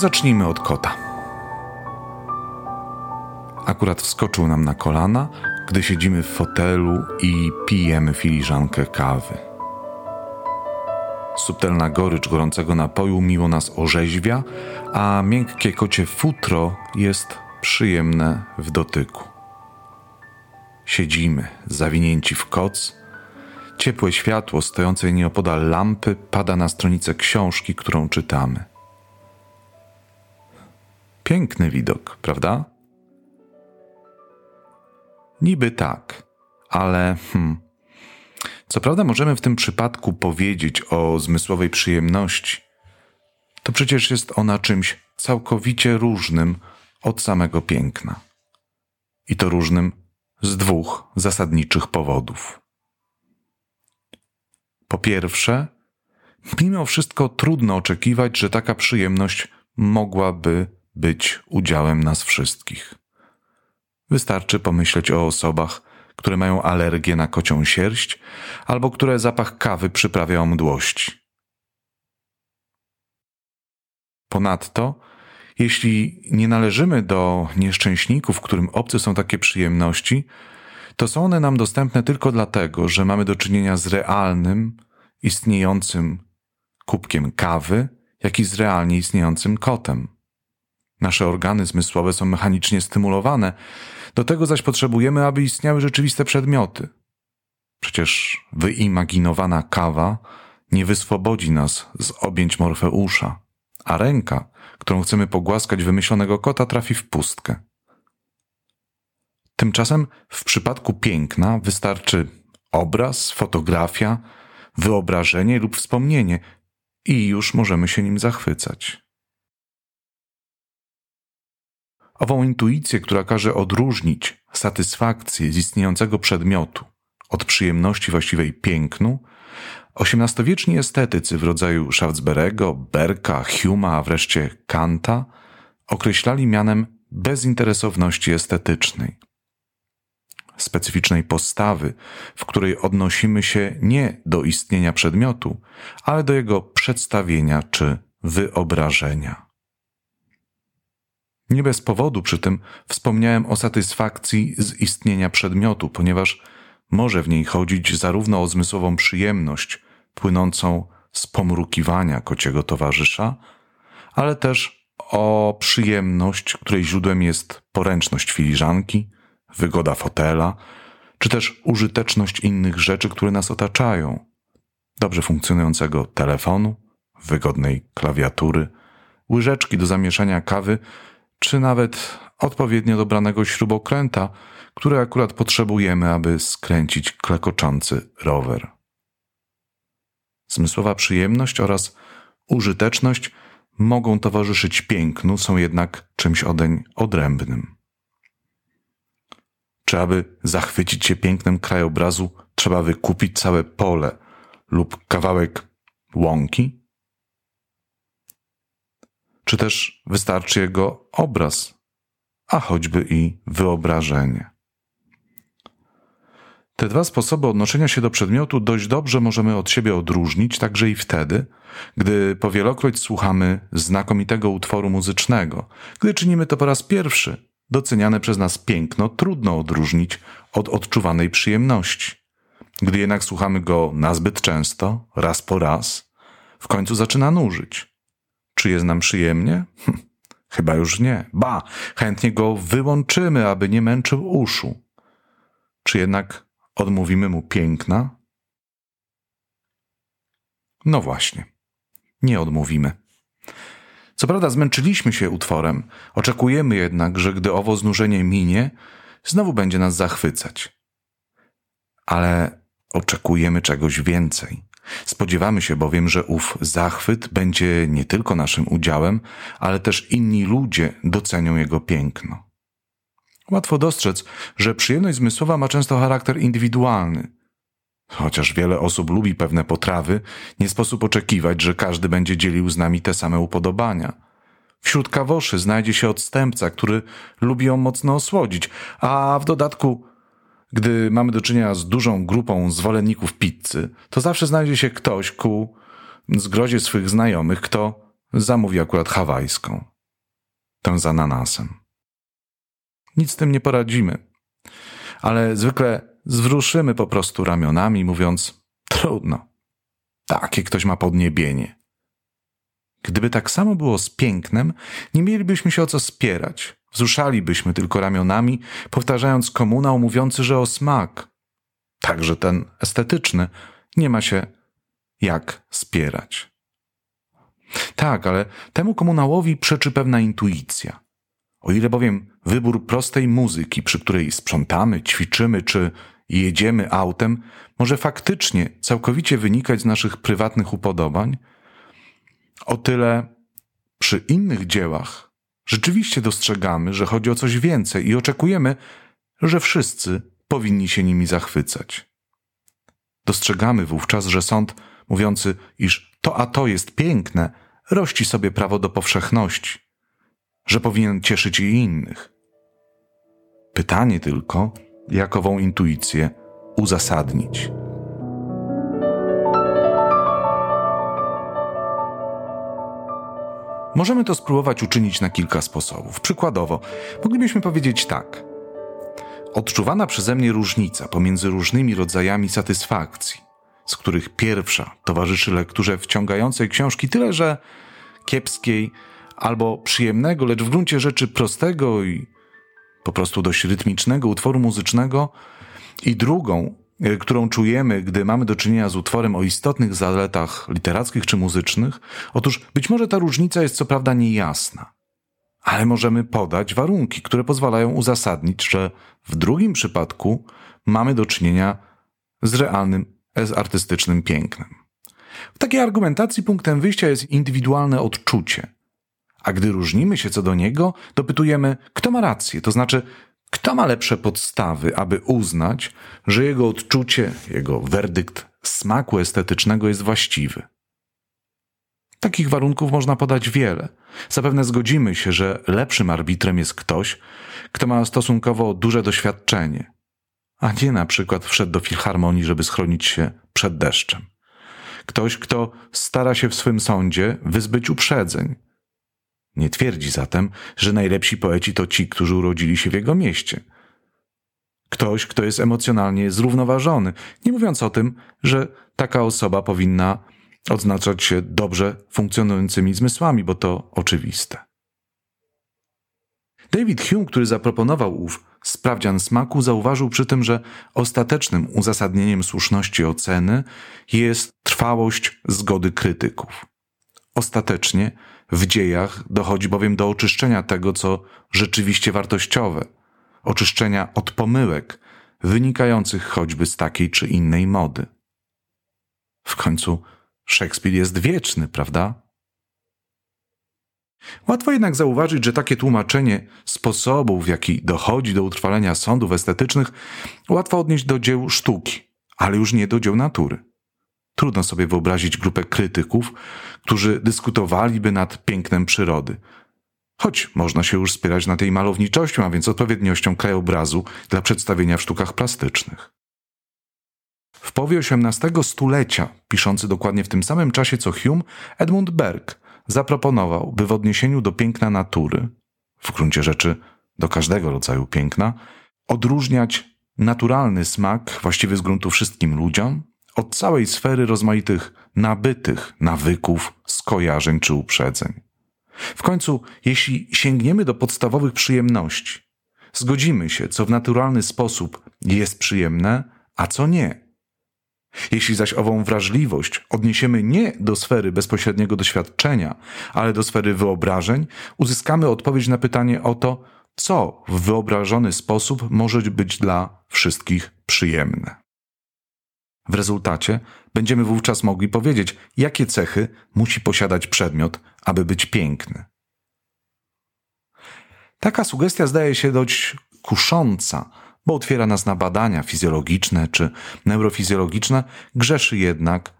Zacznijmy od kota. Akurat wskoczył nam na kolana, gdy siedzimy w fotelu i pijemy filiżankę kawy. Subtelna gorycz gorącego napoju miło nas orzeźwia, a miękkie kocie futro jest przyjemne w dotyku. Siedzimy, zawinięci w koc. Ciepłe światło stojącej nieopodal lampy pada na stronicę książki, którą czytamy. Piękny widok, prawda? Niby tak, ale hmm, co prawda możemy w tym przypadku powiedzieć o zmysłowej przyjemności. To przecież jest ona czymś całkowicie różnym od samego piękna. I to różnym z dwóch zasadniczych powodów. Po pierwsze, mimo wszystko trudno oczekiwać, że taka przyjemność mogłaby być udziałem nas wszystkich. Wystarczy pomyśleć o osobach, które mają alergię na kocią sierść albo które zapach kawy przyprawia o mdłości. Ponadto, jeśli nie należymy do nieszczęśników, którym obce są takie przyjemności, to są one nam dostępne tylko dlatego, że mamy do czynienia z realnym, istniejącym kubkiem kawy, jak i z realnie istniejącym kotem. Nasze organy zmysłowe są mechanicznie stymulowane, do tego zaś potrzebujemy, aby istniały rzeczywiste przedmioty. Przecież wyimaginowana kawa nie wyswobodzi nas z objęć Morfeusza, a ręka, którą chcemy pogłaskać wymyślonego kota, trafi w pustkę. Tymczasem w przypadku piękna wystarczy obraz, fotografia, wyobrażenie lub wspomnienie i już możemy się nim zachwycać. Ową intuicję, która każe odróżnić satysfakcję z istniejącego przedmiotu od przyjemności właściwej pięknu, XVIII-wieczni estetycy w rodzaju Schaftsberego, Berka, Huma, a wreszcie Kanta określali mianem bezinteresowności estetycznej. Specyficznej postawy, w której odnosimy się nie do istnienia przedmiotu, ale do jego przedstawienia czy wyobrażenia. Nie bez powodu przy tym wspomniałem o satysfakcji z istnienia przedmiotu, ponieważ może w niej chodzić zarówno o zmysłową przyjemność płynącą z pomrukiwania kociego towarzysza, ale też o przyjemność, której źródłem jest poręczność filiżanki, wygoda fotela, czy też użyteczność innych rzeczy, które nas otaczają. Dobrze funkcjonującego telefonu, wygodnej klawiatury, łyżeczki do zamieszania kawy czy nawet odpowiednio dobranego śrubokręta, które akurat potrzebujemy, aby skręcić klekoczący rower. Zmysłowa przyjemność oraz użyteczność mogą towarzyszyć pięknu, są jednak czymś odeń odrębnym. Czy aby zachwycić się pięknem krajobrazu, trzeba wykupić całe pole lub kawałek łąki? Czy też wystarczy jego obraz, a choćby i wyobrażenie. Te dwa sposoby odnoszenia się do przedmiotu dość dobrze możemy od siebie odróżnić, także i wtedy, gdy powielokroć słuchamy znakomitego utworu muzycznego. Gdy czynimy to po raz pierwszy, doceniane przez nas piękno trudno odróżnić od odczuwanej przyjemności. Gdy jednak słuchamy go nazbyt często, raz po raz, w końcu zaczyna nużyć. Czy jest nam przyjemnie? Hm, chyba już nie. Ba, chętnie go wyłączymy, aby nie męczył uszu. Czy jednak odmówimy mu piękna? No właśnie, nie odmówimy. Co prawda zmęczyliśmy się utworem, oczekujemy jednak, że gdy owo znużenie minie, znowu będzie nas zachwycać. Ale oczekujemy czegoś więcej. Spodziewamy się bowiem, że ów zachwyt będzie nie tylko naszym udziałem, ale też inni ludzie docenią jego piękno. Łatwo dostrzec, że przyjemność zmysłowa ma często charakter indywidualny. Chociaż wiele osób lubi pewne potrawy, nie sposób oczekiwać, że każdy będzie dzielił z nami te same upodobania. wśród kawoszy znajdzie się odstępca, który lubi ją mocno osłodzić, a w dodatku, gdy mamy do czynienia z dużą grupą zwolenników pizzy, to zawsze znajdzie się ktoś ku zgrozie swych znajomych, kto zamówi akurat hawajską. Tę z ananasem. Nic z tym nie poradzimy. Ale zwykle zwruszymy po prostu ramionami, mówiąc: Trudno. Takie ktoś ma podniebienie. Gdyby tak samo było z pięknem, nie mielibyśmy się o co spierać. Wzruszalibyśmy tylko ramionami, powtarzając komunał mówiący, że o smak, także ten estetyczny, nie ma się jak spierać. Tak, ale temu komunałowi przeczy pewna intuicja. O ile bowiem wybór prostej muzyki, przy której sprzątamy, ćwiczymy czy jedziemy autem, może faktycznie całkowicie wynikać z naszych prywatnych upodobań, o tyle przy innych dziełach rzeczywiście dostrzegamy, że chodzi o coś więcej i oczekujemy, że wszyscy powinni się nimi zachwycać. Dostrzegamy wówczas, że sąd mówiący, iż to a to jest piękne, rości sobie prawo do powszechności, że powinien cieszyć i innych. Pytanie tylko, jakową intuicję uzasadnić. Możemy to spróbować uczynić na kilka sposobów. Przykładowo, moglibyśmy powiedzieć tak. Odczuwana przeze mnie różnica pomiędzy różnymi rodzajami satysfakcji, z których pierwsza towarzyszy lekturze wciągającej książki, tyle że kiepskiej albo przyjemnego, lecz w gruncie rzeczy prostego i po prostu dość rytmicznego utworu muzycznego, i drugą, którą czujemy, gdy mamy do czynienia z utworem o istotnych zaletach literackich czy muzycznych, otóż być może ta różnica jest co prawda niejasna, ale możemy podać warunki, które pozwalają uzasadnić, że w drugim przypadku mamy do czynienia z realnym, z artystycznym pięknem. W takiej argumentacji punktem wyjścia jest indywidualne odczucie, a gdy różnimy się co do niego, dopytujemy, kto ma rację, to znaczy, kto ma lepsze podstawy, aby uznać, że jego odczucie, jego werdykt smaku estetycznego jest właściwy? Takich warunków można podać wiele. Zapewne zgodzimy się, że lepszym arbitrem jest ktoś, kto ma stosunkowo duże doświadczenie, a nie na przykład wszedł do filharmonii, żeby schronić się przed deszczem. Ktoś, kto stara się w swym sądzie wyzbyć uprzedzeń, nie twierdzi zatem, że najlepsi poeci to ci, którzy urodzili się w jego mieście. Ktoś, kto jest emocjonalnie zrównoważony, nie mówiąc o tym, że taka osoba powinna odznaczać się dobrze funkcjonującymi zmysłami, bo to oczywiste. David Hume, który zaproponował ów sprawdzian smaku, zauważył przy tym, że ostatecznym uzasadnieniem słuszności oceny jest trwałość zgody krytyków. Ostatecznie w dziejach dochodzi bowiem do oczyszczenia tego, co rzeczywiście wartościowe, oczyszczenia od pomyłek wynikających choćby z takiej czy innej mody. W końcu Szekspir jest wieczny, prawda? Łatwo jednak zauważyć, że takie tłumaczenie sposobów, w jaki dochodzi do utrwalenia sądów estetycznych, łatwo odnieść do dzieł sztuki, ale już nie do dzieł natury. Trudno sobie wyobrazić grupę krytyków, którzy dyskutowaliby nad pięknem przyrody. Choć można się już spierać na tej malowniczością, a więc odpowiedniością krajobrazu dla przedstawienia w sztukach plastycznych. W połowie XVIII stulecia, piszący dokładnie w tym samym czasie co Hume, Edmund Berg zaproponował, by w odniesieniu do piękna natury, w gruncie rzeczy do każdego rodzaju piękna, odróżniać naturalny smak, właściwy z gruntu wszystkim ludziom, od całej sfery rozmaitych nabytych nawyków, skojarzeń czy uprzedzeń. W końcu, jeśli sięgniemy do podstawowych przyjemności, zgodzimy się, co w naturalny sposób jest przyjemne, a co nie. Jeśli zaś ową wrażliwość odniesiemy nie do sfery bezpośredniego doświadczenia, ale do sfery wyobrażeń, uzyskamy odpowiedź na pytanie o to, co w wyobrażony sposób może być dla wszystkich przyjemne. W rezultacie będziemy wówczas mogli powiedzieć, jakie cechy musi posiadać przedmiot, aby być piękny. Taka sugestia zdaje się dość kusząca, bo otwiera nas na badania fizjologiczne czy neurofizjologiczne, grzeszy jednak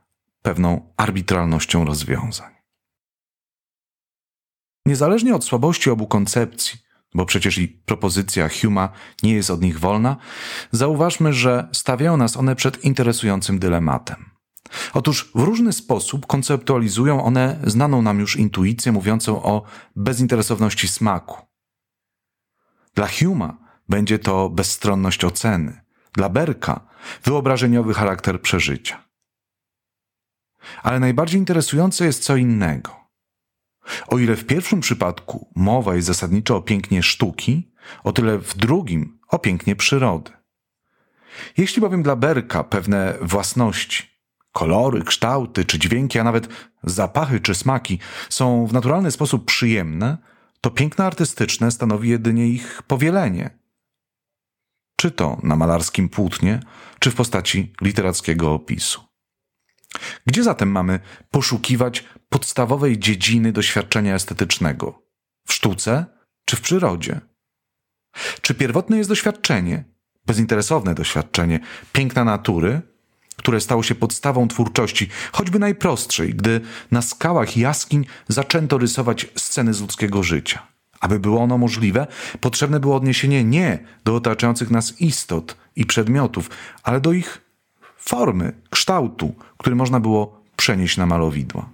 pewną arbitralnością rozwiązań. Niezależnie od słabości obu koncepcji, bo przecież i propozycja Huma nie jest od nich wolna, zauważmy, że stawiają nas one przed interesującym dylematem. Otóż w różny sposób konceptualizują one znaną nam już intuicję mówiącą o bezinteresowności smaku. Dla Huma będzie to bezstronność oceny, dla Berka wyobrażeniowy charakter przeżycia. Ale najbardziej interesujące jest co innego. O ile w pierwszym przypadku mowa jest zasadniczo o pięknie sztuki, o tyle w drugim o pięknie przyrody. Jeśli bowiem dla Berka pewne własności, kolory, kształty czy dźwięki, a nawet zapachy czy smaki są w naturalny sposób przyjemne, to piękno artystyczne stanowi jedynie ich powielenie. Czy to na malarskim płótnie, czy w postaci literackiego opisu. Gdzie zatem mamy poszukiwać podstawowej dziedziny doświadczenia estetycznego? W sztuce czy w przyrodzie? Czy pierwotne jest doświadczenie, bezinteresowne doświadczenie piękna natury, które stało się podstawą twórczości, choćby najprostszej, gdy na skałach jaskiń zaczęto rysować sceny z ludzkiego życia? Aby było ono możliwe, potrzebne było odniesienie nie do otaczających nas istot i przedmiotów, ale do ich formy, kształtu, który można było przenieść na malowidła.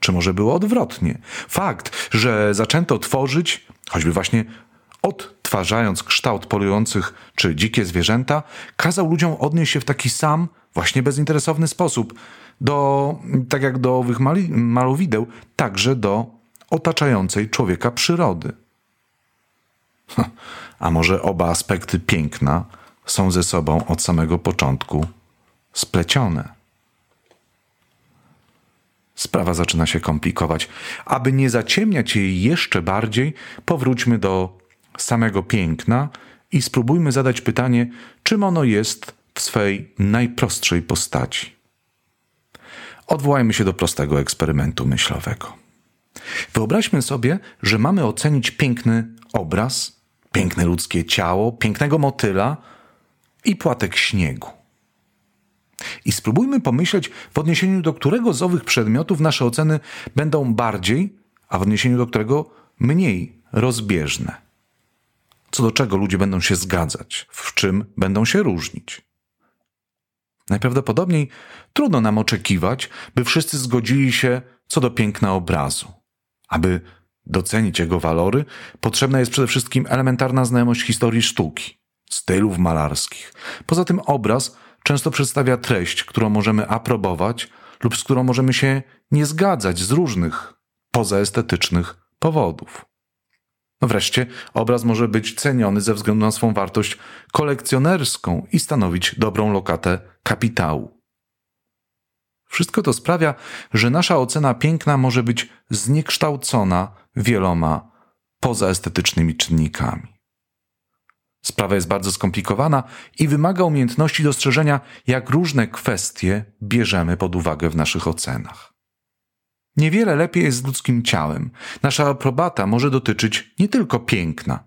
Czy może było odwrotnie? Fakt, że zaczęto tworzyć, choćby właśnie odtwarzając kształt polujących czy dzikie zwierzęta, kazał ludziom odnieść się w taki sam, właśnie bezinteresowny sposób, do, tak jak do owych mali, malowideł, także do otaczającej człowieka przyrody. A może oba aspekty piękna są ze sobą od samego początku splecione? Sprawa zaczyna się komplikować. Aby nie zaciemniać jej jeszcze bardziej, powróćmy do samego piękna i spróbujmy zadać pytanie, czym ono jest w swej najprostszej postaci. Odwołajmy się do prostego eksperymentu myślowego. Wyobraźmy sobie, że mamy ocenić piękny obraz, piękne ludzkie ciało, pięknego motyla i płatek śniegu. I spróbujmy pomyśleć, w odniesieniu do którego z owych przedmiotów nasze oceny będą bardziej, a w odniesieniu do którego mniej rozbieżne. Co do czego ludzie będą się zgadzać, w czym będą się różnić. Najprawdopodobniej trudno nam oczekiwać, by wszyscy zgodzili się co do piękna obrazu. Aby docenić jego walory, potrzebna jest przede wszystkim elementarna znajomość historii sztuki, stylów malarskich. Poza tym obraz często przedstawia treść, którą możemy aprobować lub z którą możemy się nie zgadzać z różnych pozaestetycznych powodów. No wreszcie, obraz może być ceniony ze względu na swą wartość kolekcjonerską i stanowić dobrą lokatę kapitału. Wszystko to sprawia, że nasza ocena piękna może być zniekształcona wieloma pozaestetycznymi czynnikami. Sprawa jest bardzo skomplikowana i wymaga umiejętności dostrzeżenia, jak różne kwestie bierzemy pod uwagę w naszych ocenach. Niewiele lepiej jest z ludzkim ciałem. Nasza aprobata może dotyczyć nie tylko piękna.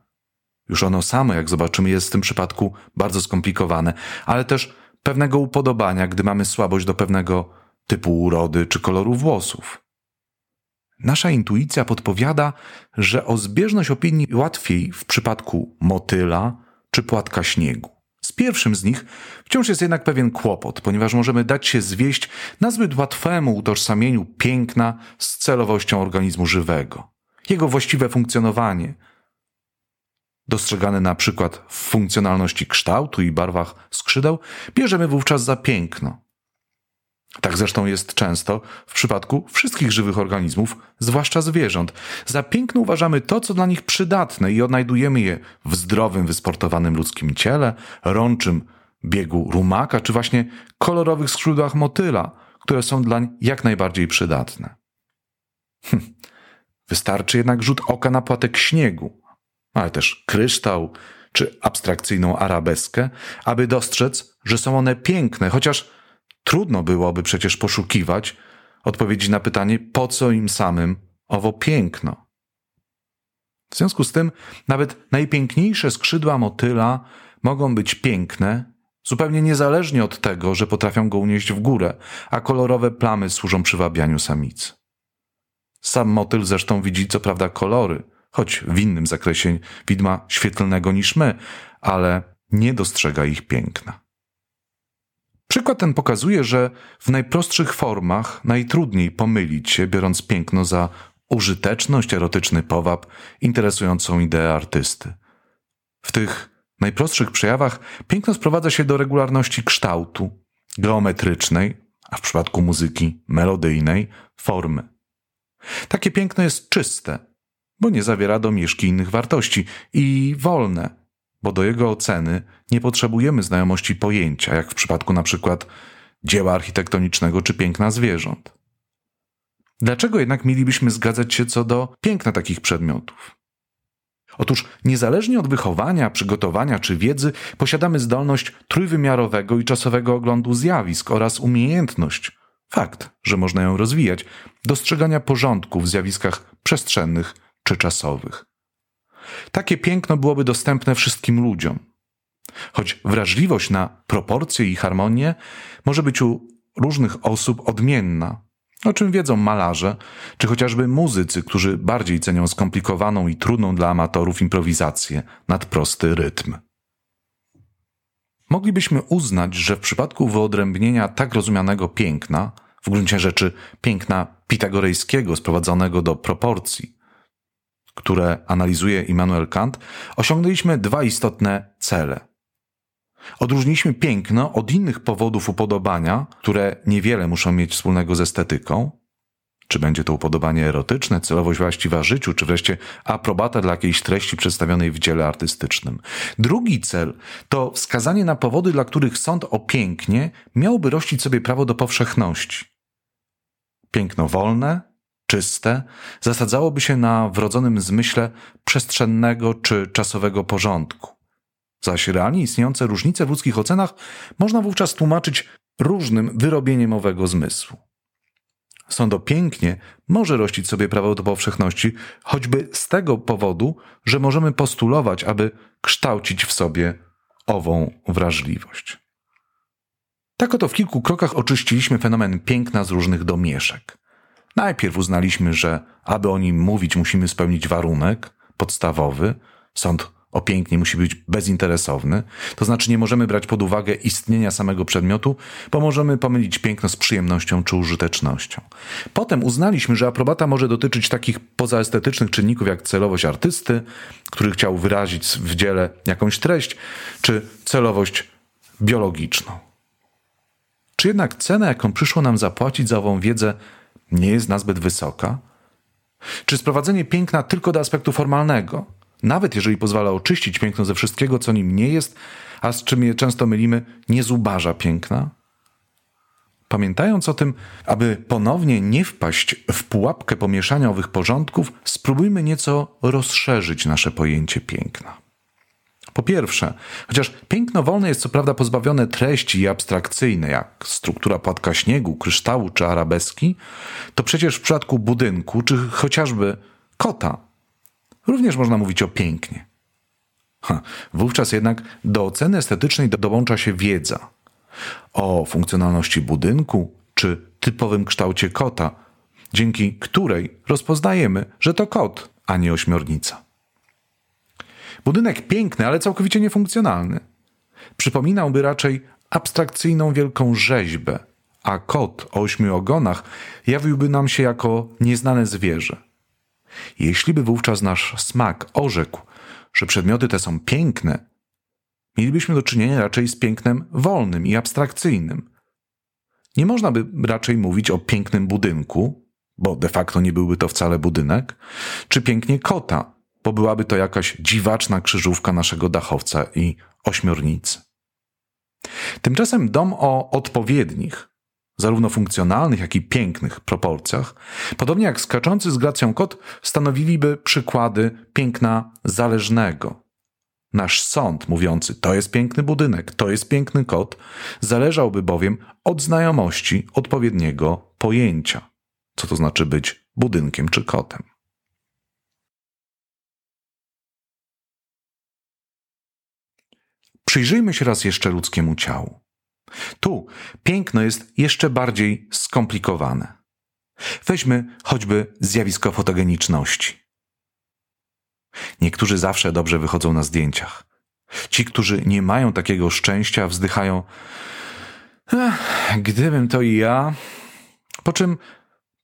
Już ono samo, jak zobaczymy, jest w tym przypadku bardzo skomplikowane, ale też pewnego upodobania, gdy mamy słabość do pewnego typu urody czy koloru włosów. Nasza intuicja podpowiada, że o zbieżność opinii łatwiej w przypadku motyla, czy płatka śniegu. Z pierwszym z nich wciąż jest jednak pewien kłopot, ponieważ możemy dać się zwieść na zbyt łatwemu utożsamieniu piękna z celowością organizmu żywego, jego właściwe funkcjonowanie, dostrzegane na przykład w funkcjonalności kształtu i barwach skrzydeł, bierzemy wówczas za piękno. Tak zresztą jest często w przypadku wszystkich żywych organizmów, zwłaszcza zwierząt. Za piękno uważamy to, co dla nich przydatne i odnajdujemy je w zdrowym, wysportowanym ludzkim ciele, rączym biegu rumaka, czy właśnie kolorowych skrzydłach motyla, które są dlań jak najbardziej przydatne. Hm. Wystarczy jednak rzut oka na płatek śniegu, ale też kryształ czy abstrakcyjną arabeskę, aby dostrzec, że są one piękne, chociaż Trudno byłoby przecież poszukiwać odpowiedzi na pytanie, po co im samym owo piękno. W związku z tym, nawet najpiękniejsze skrzydła motyla mogą być piękne, zupełnie niezależnie od tego, że potrafią go unieść w górę, a kolorowe plamy służą przywabianiu samicy. Sam motyl zresztą widzi co prawda kolory, choć w innym zakresie widma świetlnego niż my, ale nie dostrzega ich piękna. Przykład ten pokazuje, że w najprostszych formach najtrudniej pomylić się, biorąc piękno za użyteczność, erotyczny powab, interesującą ideę artysty. W tych najprostszych przejawach piękno sprowadza się do regularności kształtu, geometrycznej, a w przypadku muzyki melodyjnej, formy. Takie piękno jest czyste, bo nie zawiera domieszki innych wartości i wolne, bo do jego oceny nie potrzebujemy znajomości pojęcia, jak w przypadku przykład dzieła architektonicznego czy piękna zwierząt. Dlaczego jednak mielibyśmy zgadzać się co do piękna takich przedmiotów? Otóż niezależnie od wychowania, przygotowania czy wiedzy, posiadamy zdolność trójwymiarowego i czasowego oglądu zjawisk oraz umiejętność, fakt, że można ją rozwijać, dostrzegania porządku w zjawiskach przestrzennych czy czasowych. Takie piękno byłoby dostępne wszystkim ludziom. Choć wrażliwość na proporcje i harmonię może być u różnych osób odmienna, o czym wiedzą malarze, czy chociażby muzycy, którzy bardziej cenią skomplikowaną i trudną dla amatorów improwizację nad prosty rytm. Moglibyśmy uznać, że w przypadku wyodrębnienia tak rozumianego piękna, w gruncie rzeczy piękna pitagorejskiego sprowadzonego do proporcji, które analizuje Immanuel Kant, osiągnęliśmy dwa istotne cele. Odróżniliśmy piękno od innych powodów upodobania, które niewiele muszą mieć wspólnego z estetyką. Czy będzie to upodobanie erotyczne, celowość właściwa życiu, czy wreszcie aprobata dla jakiejś treści przedstawionej w dziele artystycznym. Drugi cel to wskazanie na powody, dla których sąd o pięknie miałby rościć sobie prawo do powszechności. Piękno wolne, czyste, zasadzałoby się na wrodzonym zmyśle przestrzennego czy czasowego porządku. Zaś realnie istniejące różnice w ludzkich ocenach można wówczas tłumaczyć różnym wyrobieniem owego zmysłu. Sądo pięknie może rościć sobie prawo do powszechności, choćby z tego powodu, że możemy postulować, aby kształcić w sobie ową wrażliwość. Tak oto w kilku krokach oczyściliśmy fenomen piękna z różnych domieszek. Najpierw uznaliśmy, że aby o nim mówić, musimy spełnić warunek podstawowy. Sąd o pięknie musi być bezinteresowny, to znaczy nie możemy brać pod uwagę istnienia samego przedmiotu, bo możemy pomylić piękno z przyjemnością czy użytecznością. Potem uznaliśmy, że aprobata może dotyczyć takich pozaestetycznych czynników jak celowość artysty, który chciał wyrazić w dziele jakąś treść, czy celowość biologiczną. Czy jednak cena, jaką przyszło nam zapłacić za ową wiedzę, nie jest nazbyt wysoka? Czy sprowadzenie piękna tylko do aspektu formalnego, nawet jeżeli pozwala oczyścić piękno ze wszystkiego, co nim nie jest, a z czym je często mylimy, nie zubaża piękna? Pamiętając o tym, aby ponownie nie wpaść w pułapkę pomieszania owych porządków, spróbujmy nieco rozszerzyć nasze pojęcie piękna. Po pierwsze, chociaż piękno wolne jest co prawda pozbawione treści i abstrakcyjne, jak struktura płatka śniegu, kryształu czy arabeski, to przecież w przypadku budynku czy chociażby kota również można mówić o pięknie. Ha, wówczas jednak do oceny estetycznej dołącza się wiedza o funkcjonalności budynku czy typowym kształcie kota, dzięki której rozpoznajemy, że to kot, a nie ośmiornica. Budynek piękny, ale całkowicie niefunkcjonalny. Przypominałby raczej abstrakcyjną wielką rzeźbę, a kot o ośmiu ogonach jawiłby nam się jako nieznane zwierzę. Jeśli by wówczas nasz smak orzekł, że przedmioty te są piękne, mielibyśmy do czynienia raczej z pięknem wolnym i abstrakcyjnym. Nie można by raczej mówić o pięknym budynku, bo de facto nie byłby to wcale budynek, czy pięknie kota, bo byłaby to jakaś dziwaczna krzyżówka naszego dachowca i ośmiornicy. Tymczasem dom o odpowiednich, zarówno funkcjonalnych, jak i pięknych proporcjach, podobnie jak skaczący z gracją kot, stanowiliby przykłady piękna zależnego. Nasz sąd mówiący to jest piękny budynek, to jest piękny kot, zależałby bowiem od znajomości odpowiedniego pojęcia, co to znaczy być budynkiem czy kotem. Przyjrzyjmy się raz jeszcze ludzkiemu ciału. Tu piękno jest jeszcze bardziej skomplikowane. Weźmy choćby zjawisko fotogeniczności. Niektórzy zawsze dobrze wychodzą na zdjęciach. Ci, którzy nie mają takiego szczęścia, wzdychają: Gdybym to i ja. Po czym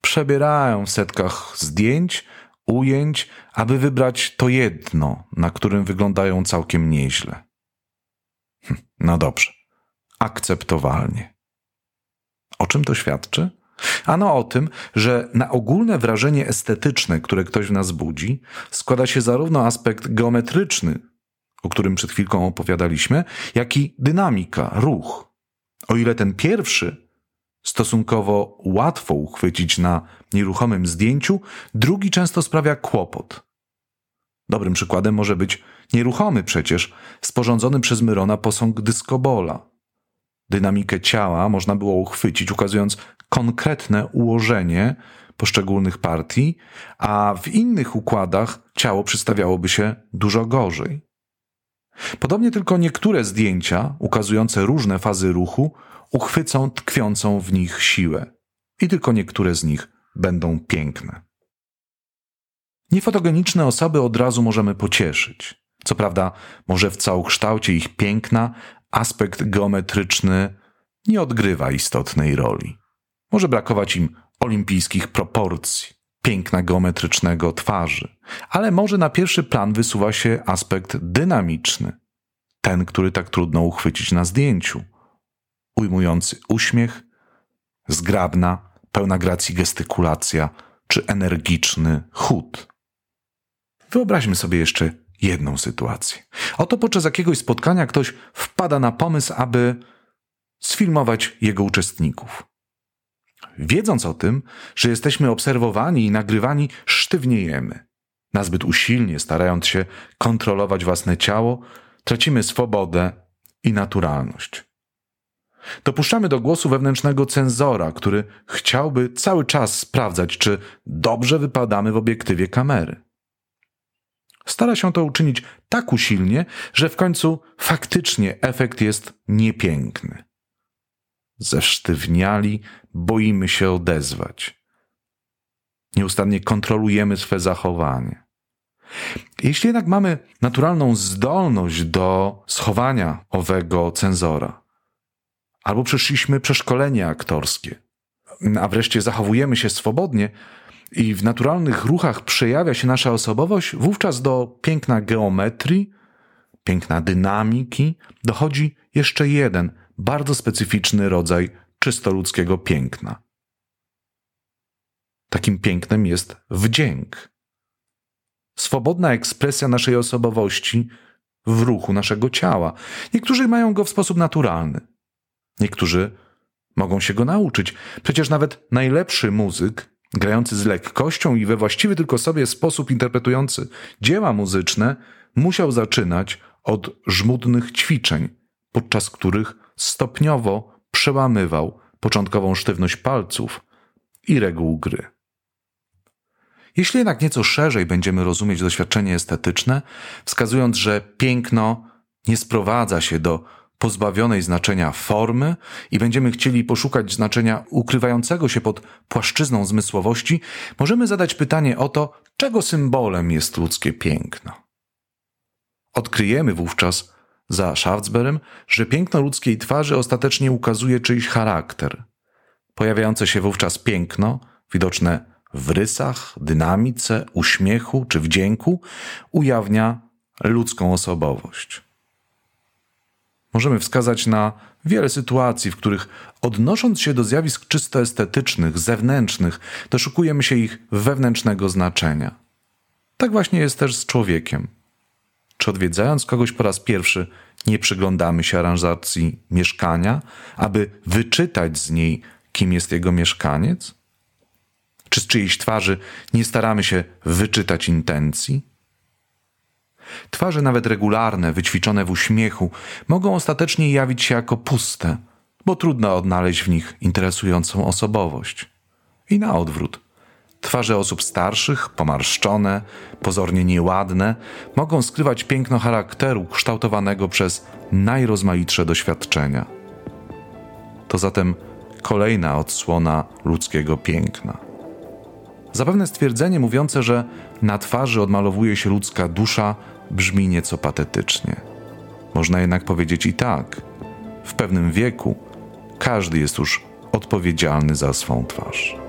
przebierają w setkach zdjęć, ujęć, aby wybrać to jedno, na którym wyglądają całkiem nieźle. No dobrze, akceptowalnie. O czym to świadczy? Ano o tym, że na ogólne wrażenie estetyczne, które ktoś w nas budzi, składa się zarówno aspekt geometryczny, o którym przed chwilką opowiadaliśmy, jak i dynamika, ruch. O ile ten pierwszy stosunkowo łatwo uchwycić na nieruchomym zdjęciu, drugi często sprawia kłopot. Dobrym przykładem może być nieruchomy przecież, sporządzony przez Myrona posąg dyskobola. Dynamikę ciała można było uchwycić, ukazując konkretne ułożenie poszczególnych partii, a w innych układach ciało przedstawiałoby się dużo gorzej. Podobnie tylko niektóre zdjęcia, ukazujące różne fazy ruchu, uchwycą tkwiącą w nich siłę, i tylko niektóre z nich będą piękne. Niefotogeniczne osoby od razu możemy pocieszyć. Co prawda, może w całokształcie ich piękna aspekt geometryczny nie odgrywa istotnej roli. Może brakować im olimpijskich proporcji, piękna geometrycznego twarzy, ale może na pierwszy plan wysuwa się aspekt dynamiczny, ten, który tak trudno uchwycić na zdjęciu. Ujmujący uśmiech, zgrabna, pełna gracji gestykulacja czy energiczny chód. Wyobraźmy sobie jeszcze jedną sytuację. Oto podczas jakiegoś spotkania ktoś wpada na pomysł, aby sfilmować jego uczestników. Wiedząc o tym, że jesteśmy obserwowani i nagrywani, sztywniejemy. Nazbyt usilnie starając się kontrolować własne ciało, tracimy swobodę i naturalność. Dopuszczamy do głosu wewnętrznego cenzora, który chciałby cały czas sprawdzać, czy dobrze wypadamy w obiektywie kamery. Stara się to uczynić tak usilnie, że w końcu faktycznie efekt jest niepiękny. Zesztywniali, boimy się odezwać. Nieustannie kontrolujemy swe zachowanie. Jeśli jednak mamy naturalną zdolność do schowania owego cenzora, albo przeszliśmy przeszkolenie aktorskie, a wreszcie zachowujemy się swobodnie i w naturalnych ruchach przejawia się nasza osobowość, wówczas do piękna geometrii, piękna dynamiki dochodzi jeszcze jeden bardzo specyficzny rodzaj czysto ludzkiego piękna. Takim pięknem jest wdzięk. Swobodna ekspresja naszej osobowości w ruchu naszego ciała. Niektórzy mają go w sposób naturalny, niektórzy mogą się go nauczyć. Przecież nawet najlepszy muzyk, grający z lekkością i we właściwy tylko sobie sposób interpretujący dzieła muzyczne, musiał zaczynać od żmudnych ćwiczeń, podczas których stopniowo przełamywał początkową sztywność palców i reguł gry. Jeśli jednak nieco szerzej będziemy rozumieć doświadczenie estetyczne, wskazując, że piękno nie sprowadza się do pozbawionej znaczenia formy i będziemy chcieli poszukać znaczenia ukrywającego się pod płaszczyzną zmysłowości, możemy zadać pytanie o to, czego symbolem jest ludzkie piękno. Odkryjemy wówczas, za Schaftsberem, że piękno ludzkiej twarzy ostatecznie ukazuje czyjś charakter. Pojawiające się wówczas piękno, widoczne w rysach, dynamice, uśmiechu czy wdzięku, ujawnia ludzką osobowość. Możemy wskazać na wiele sytuacji, w których odnosząc się do zjawisk czysto estetycznych, zewnętrznych, doszukujemy się ich wewnętrznego znaczenia. Tak właśnie jest też z człowiekiem. Czy odwiedzając kogoś po raz pierwszy, nie przyglądamy się aranżacji mieszkania, aby wyczytać z niej, kim jest jego mieszkaniec? Czy z czyjejś twarzy nie staramy się wyczytać intencji? Twarze nawet regularne, wyćwiczone w uśmiechu, mogą ostatecznie jawić się jako puste, bo trudno odnaleźć w nich interesującą osobowość. I na odwrót. Twarze osób starszych, pomarszczone, pozornie nieładne, mogą skrywać piękno charakteru kształtowanego przez najrozmaitsze doświadczenia. To zatem kolejna odsłona ludzkiego piękna. Zapewne stwierdzenie mówiące, że na twarzy odmalowuje się ludzka dusza, brzmi nieco patetycznie. Można jednak powiedzieć i tak: w pewnym wieku każdy jest już odpowiedzialny za swą twarz.